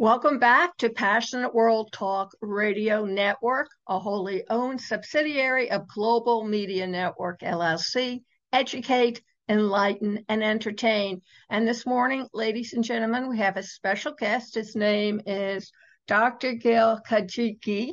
Welcome back to Passionate World Talk Radio Network, a wholly owned subsidiary of Global Media Network LLC. Educate, enlighten, and entertain. And this morning, ladies and gentlemen, we have a special guest. His name is Dr. Gil Kajiki,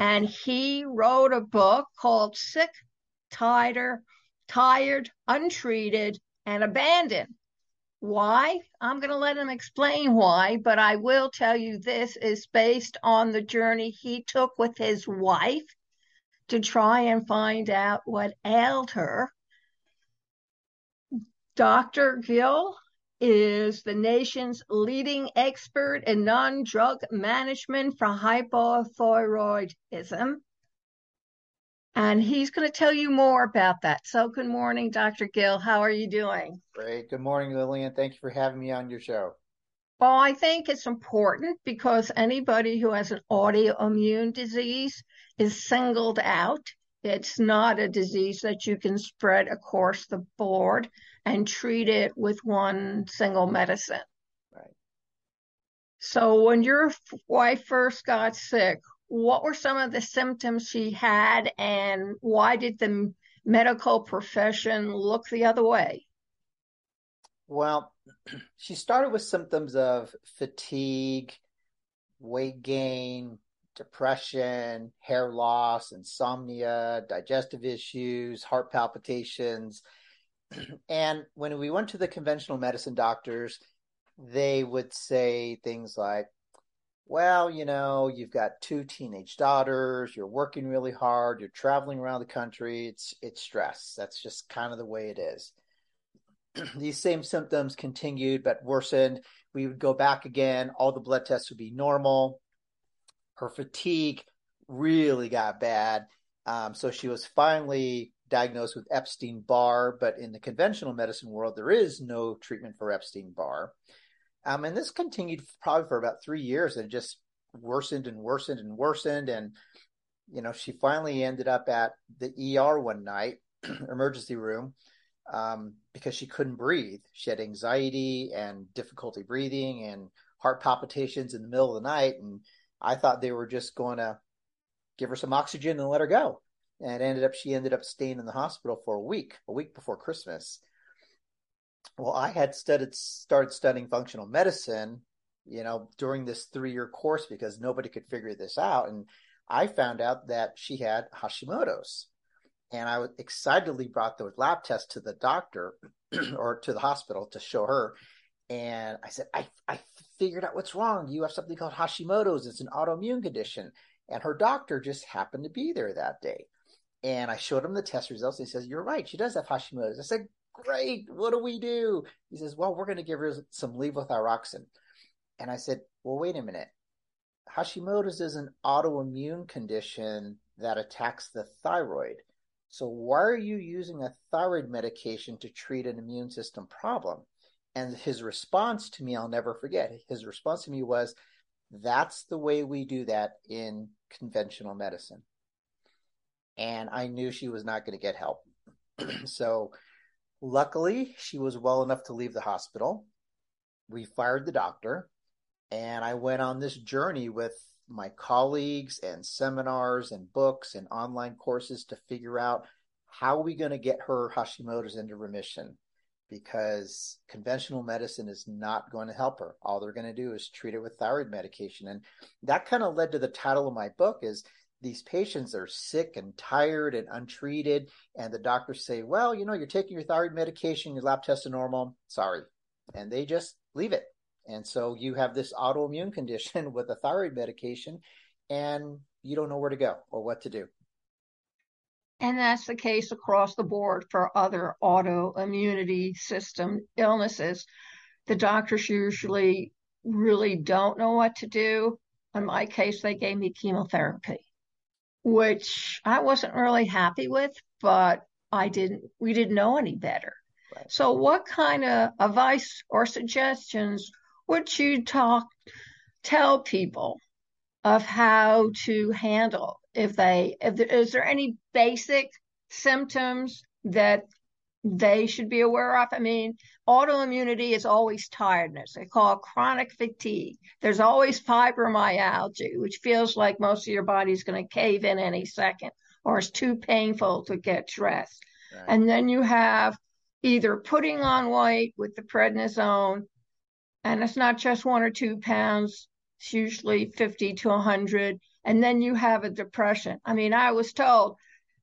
and he wrote a book called Sick, Tired, Tired, Untreated, and Abandoned why? I'm going to let him explain why, but I will tell you this is based on the journey he took with his wife to try and find out what ailed her. Dr. Gil is the nation's leading expert in non drug management for hypothyroidism and he's going to tell you more about that. So, good morning, Dr. Gil. How are you doing? Great. Good morning, Lillian. Thank you for having me on your show. Well, I think it's important because anybody who has an autoimmune disease is singled out. It's not a disease that you can spread across the board and treat it with one single medicine. Right. So, when your wife first got sick, what were some of the symptoms she had and why did the medical profession look the other way? Well, she started with symptoms of fatigue, weight gain, depression, hair loss, insomnia, digestive issues, heart palpitations. And when we went to the conventional medicine doctors, they would say things like, well, you know, you've got two teenage daughters, you're working really hard, you're traveling around the country, it's it's stress. That's just kind of the way it is. These same symptoms continued but worsened. We would go back again, all the blood tests would be normal. Her fatigue really got bad. Um, so she was finally diagnosed with Epstein Barr, but in the conventional medicine world, there is no treatment for Epstein Barr. Um, and this continued probably for about three years and just worsened and worsened and worsened. And, you know, she finally ended up at the ER one night, emergency room, um, because she couldn't breathe. She had anxiety and difficulty breathing and heart palpitations in the middle of the night. And I thought they were just going to give her some oxygen and let her go. And ended up, she ended up staying in the hospital for a week, a week before Christmas well, I had studied started studying functional medicine, you know, during this three year course because nobody could figure this out, and I found out that she had Hashimoto's, and I excitedly brought the lab test to the doctor or to the hospital to show her, and I said, I I figured out what's wrong. You have something called Hashimoto's. It's an autoimmune condition, and her doctor just happened to be there that day. And I showed him the test results. And he says, You're right. She does have Hashimoto's. I said, great. What do we do? He says, well, we're going to give her some levothyroxine. And I said, well, wait a minute. Hashimoto's is an autoimmune condition that attacks the thyroid. So why are you using a thyroid medication to treat an immune system problem? And his response to me, I'll never forget. His response to me was, that's the way we do that in conventional medicine. And I knew she was not going to get help. so Luckily, she was well enough to leave the hospital. We fired the doctor, and I went on this journey with my colleagues and seminars and books and online courses to figure out how are we going to get her Hashimoto's into remission because conventional medicine is not going to help her. All they're going to do is treat it with thyroid medication. And that kind of led to the title of my book is these patients are sick and tired and untreated, and the doctors say, Well, you know, you're taking your thyroid medication, your lab test is normal, sorry. And they just leave it. And so you have this autoimmune condition with a thyroid medication, and you don't know where to go or what to do. And that's the case across the board for other autoimmunity system illnesses. The doctors usually really don't know what to do. In my case, they gave me chemotherapy which I wasn't really happy with, but I didn't, we didn't know any better. Right. So what kind of advice or suggestions would you talk, tell people of how to handle if they, if there, is there any basic symptoms that they should be aware of? I mean, autoimmunity is always tiredness. They call it chronic fatigue. There's always fibromyalgia, which feels like most of your body's going to cave in any second or it's too painful to get dressed. Right. And then you have either putting on weight with the prednisone, and it's not just one or two pounds, it's usually 50 to 100. And then you have a depression. I mean, I was told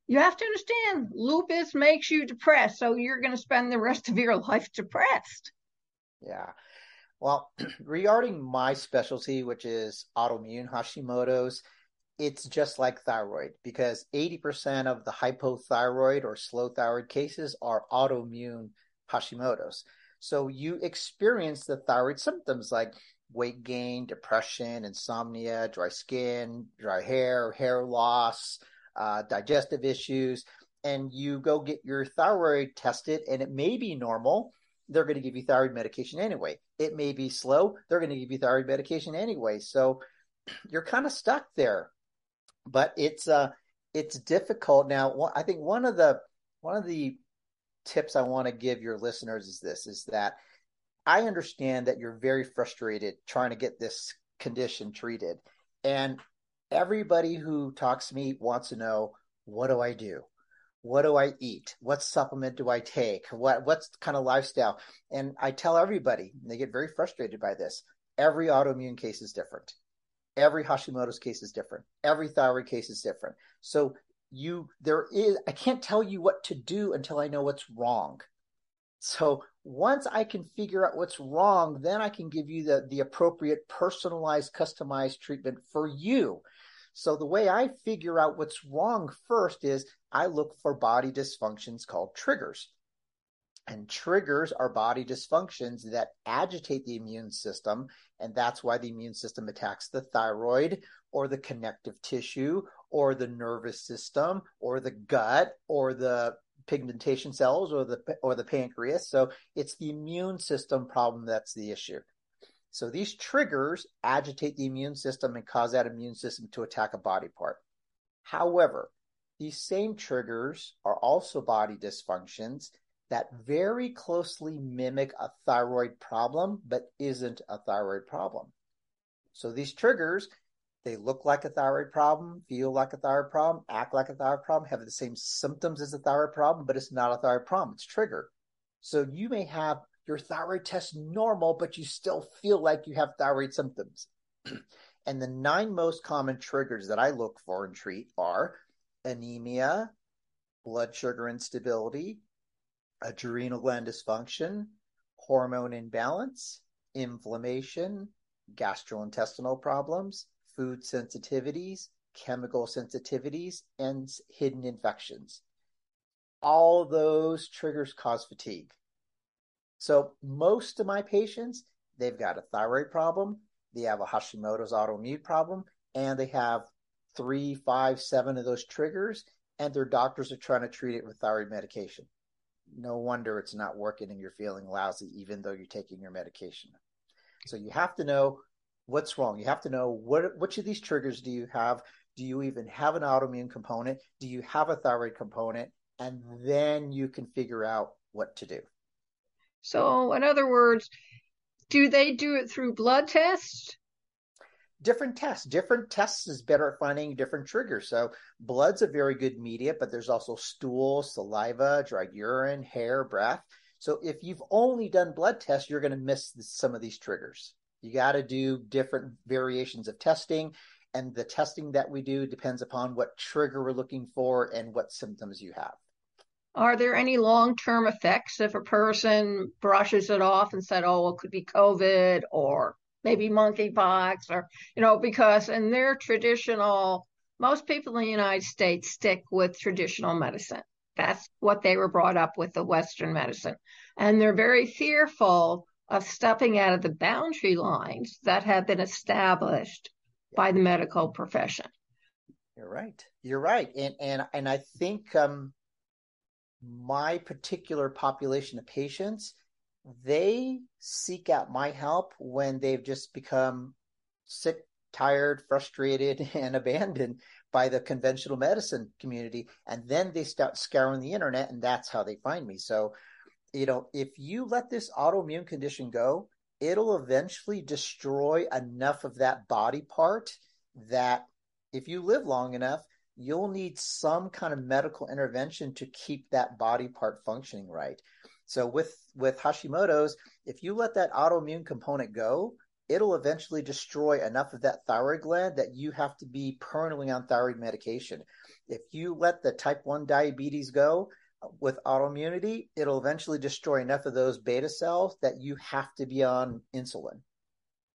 you have to understand lupus makes you depressed. So you're going to spend the rest of your life depressed. Yeah. Well, regarding my specialty, which is autoimmune Hashimoto's, it's just like thyroid because 80% of the hypothyroid or slow thyroid cases are autoimmune Hashimoto's. So you experience the thyroid symptoms like weight gain, depression, insomnia, dry skin, dry hair, hair loss, uh, digestive issues, and you go get your thyroid tested and it may be normal. They're going to give you thyroid medication anyway. It may be slow. They're going to give you thyroid medication anyway. So you're kind of stuck there but it's uh it's difficult now. I think one of the one of the tips I want to give your listeners is this: is that I understand that you're very frustrated trying to get this condition treated, and everybody who talks to me wants to know what do I do what do I eat? What supplement do I take? What what's kind of lifestyle? And I tell everybody, they get very frustrated by this. Every autoimmune case is different every Hashimoto's case is different. Every thyroid case is different. So you there is I can't tell you what to do until I know what's wrong. So once I can figure out what's wrong, then I can give you the, the appropriate personalized, customized treatment for you. So the way I figure out what's wrong first is I look for body dysfunctions called triggers and triggers are body dysfunctions that agitate the immune system. And that's why the immune system attacks the thyroid or the connective tissue or the nervous system or the gut or the pigmentation cells or the or the pancreas. So it's the immune system problem that's the issue. So these triggers agitate the immune system and cause that immune system to attack a body part. However, these same triggers are also body dysfunctions that very closely mimic a thyroid problem, but isn't a thyroid problem. So these triggers, they look like a thyroid problem, feel like a thyroid problem, act like a thyroid problem, have the same symptoms as a thyroid problem, but it's not a thyroid problem. It's trigger. So you may have your thyroid test normal, but you still feel like you have thyroid symptoms. and the nine most common triggers that I look for and treat are anemia, blood sugar instability, adrenal gland dysfunction, hormone imbalance, inflammation, gastrointestinal problems, food sensitivities, chemical sensitivities, and hidden infections. All those triggers cause fatigue. So most of my patients, they've got a thyroid problem, they have a Hashimoto's autoimmune problem, and they have three, five, seven of those triggers, and their doctors are trying to treat it with thyroid medication no wonder it's not working and you're feeling lousy even though you're taking your medication. So you have to know what's wrong. You have to know what which of these triggers do you have? Do you even have an autoimmune component? Do you have a thyroid component? And then you can figure out what to do. So, in other words, do they do it through blood tests? different tests. Different tests is better at finding different triggers. So blood's a very good media, but there's also stool, saliva, dried urine, hair, breath. So if you've only done blood tests, you're going to miss some of these triggers. You got to do different variations of testing. And the testing that we do depends upon what trigger we're looking for and what symptoms you have. Are there any long term effects if a person brushes it off and said, oh, it could be COVID or maybe monkeypox or, you know, because in their traditional, most people in the United States stick with traditional medicine. That's what they were brought up with the Western medicine. And they're very fearful of stepping out of the boundary lines that have been established by the medical profession. You're right. You're right. And and and I think um my particular population of patients they seek out my help when they've just become sick, tired, frustrated, and abandoned by the conventional medicine community, and then they start scouring the internet, and that's how they find me. So, you know, if you let this autoimmune condition go, it'll eventually destroy enough of that body part that if you live long enough, you'll need some kind of medical intervention to keep that body part functioning right. So with with Hashimoto's, if you let that autoimmune component go, it'll eventually destroy enough of that thyroid gland that you have to be permanently on thyroid medication. If you let the type 1 diabetes go uh, with autoimmunity, it'll eventually destroy enough of those beta cells that you have to be on insulin.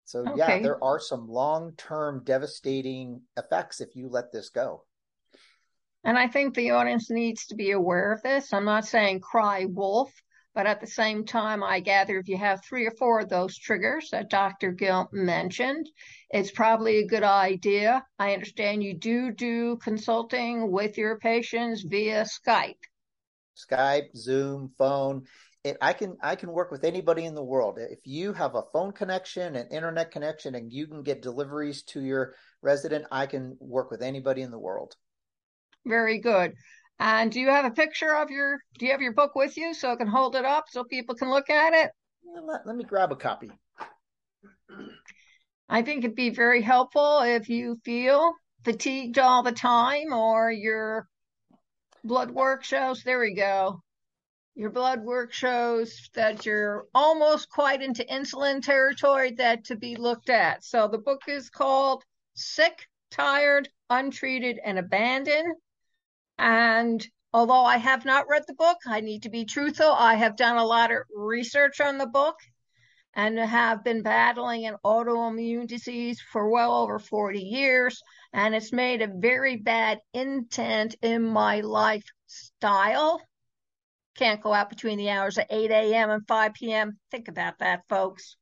So okay. yeah, there are some long-term devastating effects if you let this go. And I think the audience needs to be aware of this. I'm not saying cry wolf, but at the same time, I gather if you have three or four of those triggers that Dr. Gil mentioned, it's probably a good idea. I understand you do do consulting with your patients via Skype. Skype, Zoom, phone it, I can I can work with anybody in the world. If you have a phone connection, an internet connection, and you can get deliveries to your resident, I can work with anybody in the world. Very good. And do you have a picture of your? Do you have your book with you so I can hold it up so people can look at it? Let, let me grab a copy. I think it'd be very helpful if you feel fatigued all the time or your blood work shows. There we go your blood work shows that you're almost quite into insulin territory that to be looked at. So the book is called Sick, Tired, Untreated, and Abandoned. And although I have not read the book, I need to be truthful. I have done a lot of research on the book and have been battling an autoimmune disease for well over 40 years. And it's made a very bad intent in my lifestyle can't go out between the hours of 8 a.m. and 5 p.m. Think about that, folks.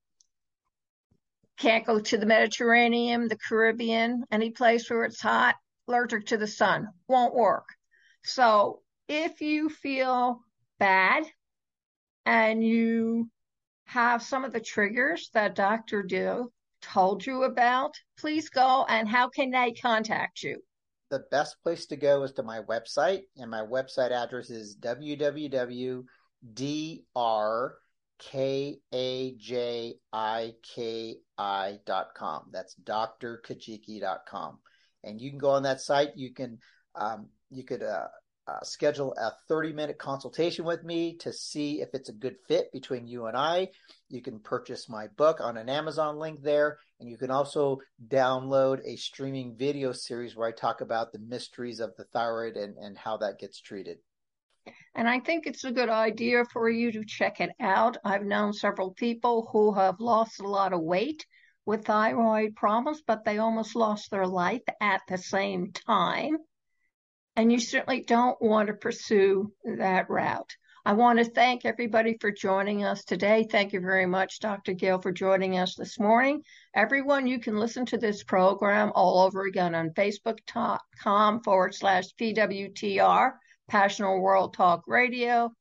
Can't go to the Mediterranean, the Caribbean, any place where it's hot, allergic to the sun. Won't work. So if you feel bad and you have some of the triggers that Dr. Dill told you about, please go and how can they contact you? the best place to go is to my website, and my website address is www.drkajiki.com. That's drkajiki.com. And you can go on that site. You can um, you could uh, uh, schedule a 30 minute consultation with me to see if it's a good fit between you and I. You can purchase my book on an Amazon link there. And you can also download a streaming video series where I talk about the mysteries of the thyroid and, and how that gets treated. And I think it's a good idea for you to check it out. I've known several people who have lost a lot of weight with thyroid problems, but they almost lost their life at the same time. And you certainly don't want to pursue that route. I want to thank everybody for joining us today. Thank you very much, Dr. Gil, for joining us this morning. Everyone, you can listen to this program all over again on facebook.com forward slash PWTR, Passionate World Talk Radio,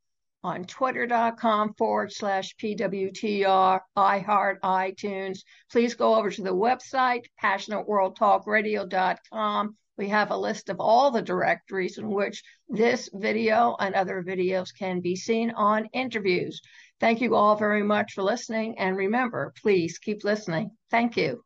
on twitter.com forward slash PWTR, iHeart, iTunes. Please go over to the website, passionateworldtalkradio.com we have a list of all the directories in which this video and other videos can be seen on interviews. Thank you all very much for listening. And remember, please keep listening. Thank you.